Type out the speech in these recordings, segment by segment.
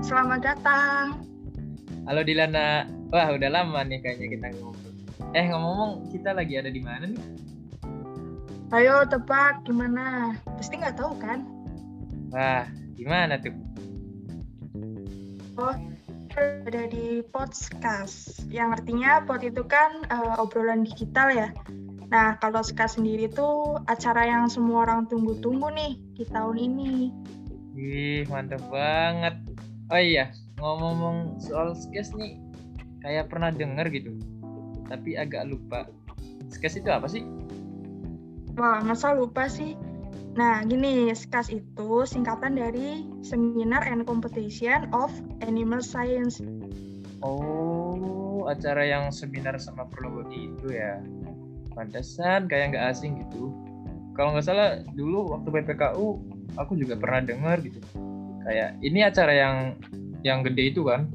selamat datang. Halo Dilana. Wah, udah lama nih kayaknya kita ngobrol. Eh, ngomong-ngomong, kita lagi ada di mana nih? Ayo tebak gimana? Pasti nggak tahu kan? Wah, gimana tuh? Oh, ada di podcast. Yang artinya pod itu kan uh, obrolan digital ya. Nah, kalau Ska sendiri tuh acara yang semua orang tunggu-tunggu nih di tahun ini. Wih, mantap banget. Oh iya, ngomong-ngomong soal skes nih, kayak pernah denger gitu, tapi agak lupa. Skes itu apa sih? Wah, masa lupa sih? Nah, gini, SKAS itu singkatan dari Seminar and Competition of Animal Science. Oh, acara yang seminar sama prologodi itu ya. Pantesan kayak nggak asing gitu. Kalau nggak salah dulu waktu PPKU aku juga pernah dengar gitu. Kayak ini acara yang yang gede itu kan?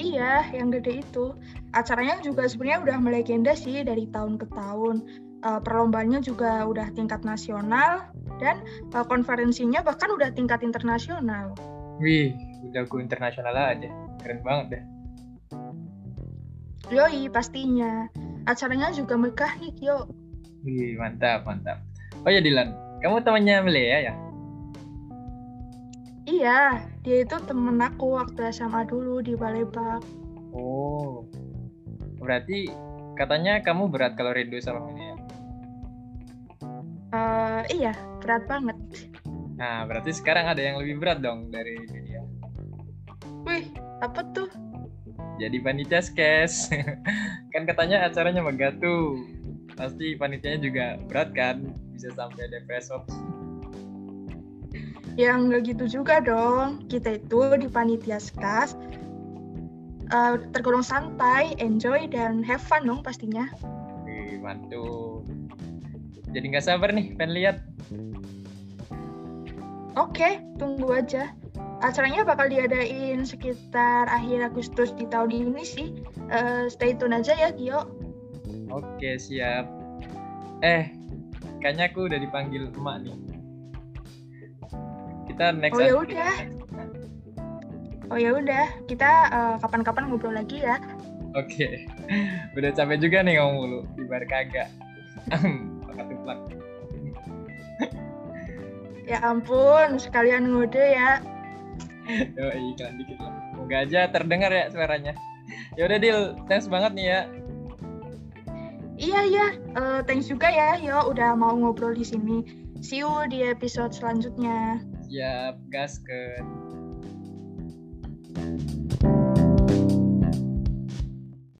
Iya, yang gede itu. Acaranya juga sebenarnya udah melegenda sih dari tahun ke tahun uh, perlombaannya juga udah tingkat nasional dan uh, konferensinya bahkan udah tingkat internasional. Wih, udah go internasional aja. Keren banget deh. Yoi, pastinya. Acaranya juga megah nih, Kyo. Wih, mantap, mantap. Oh ya Dilan, kamu temannya Melea ya? Iya, dia itu temen aku waktu SMA dulu di Balebak. Oh, berarti katanya kamu berat kalau rindu sama Melea? Uh, iya, berat banget. Nah, berarti sekarang ada yang lebih berat dong dari dia. Wih, apa tuh? Jadi panitia skes. kan katanya acaranya megah tuh. Pasti panitianya juga berat kan? Bisa sampai besok. Ya nggak gitu juga dong. Kita itu di panitia skes uh, tergolong santai, enjoy, dan have fun dong pastinya. Wih, mantul jadi nggak sabar nih pengen lihat. Oke tunggu aja. Acaranya bakal diadain sekitar akhir Agustus di tahun ini sih. Uh, stay tune aja ya Gio. Oke siap. Eh kayaknya aku udah dipanggil emak nih kita next oh ya udah. Oh ya udah. Kita uh, kapan-kapan ngobrol lagi ya. Oke. Udah capek juga nih ngomong mulu. Di bar kagak ya ampun sekalian ngode ya. Yo, iklan dikit lah. Moga aja terdengar ya suaranya. Ya udah Dil, thanks banget nih ya. Iya iya, uh, thanks juga ya. Yo udah mau ngobrol di sini. See you di episode selanjutnya. Siap, gas ke.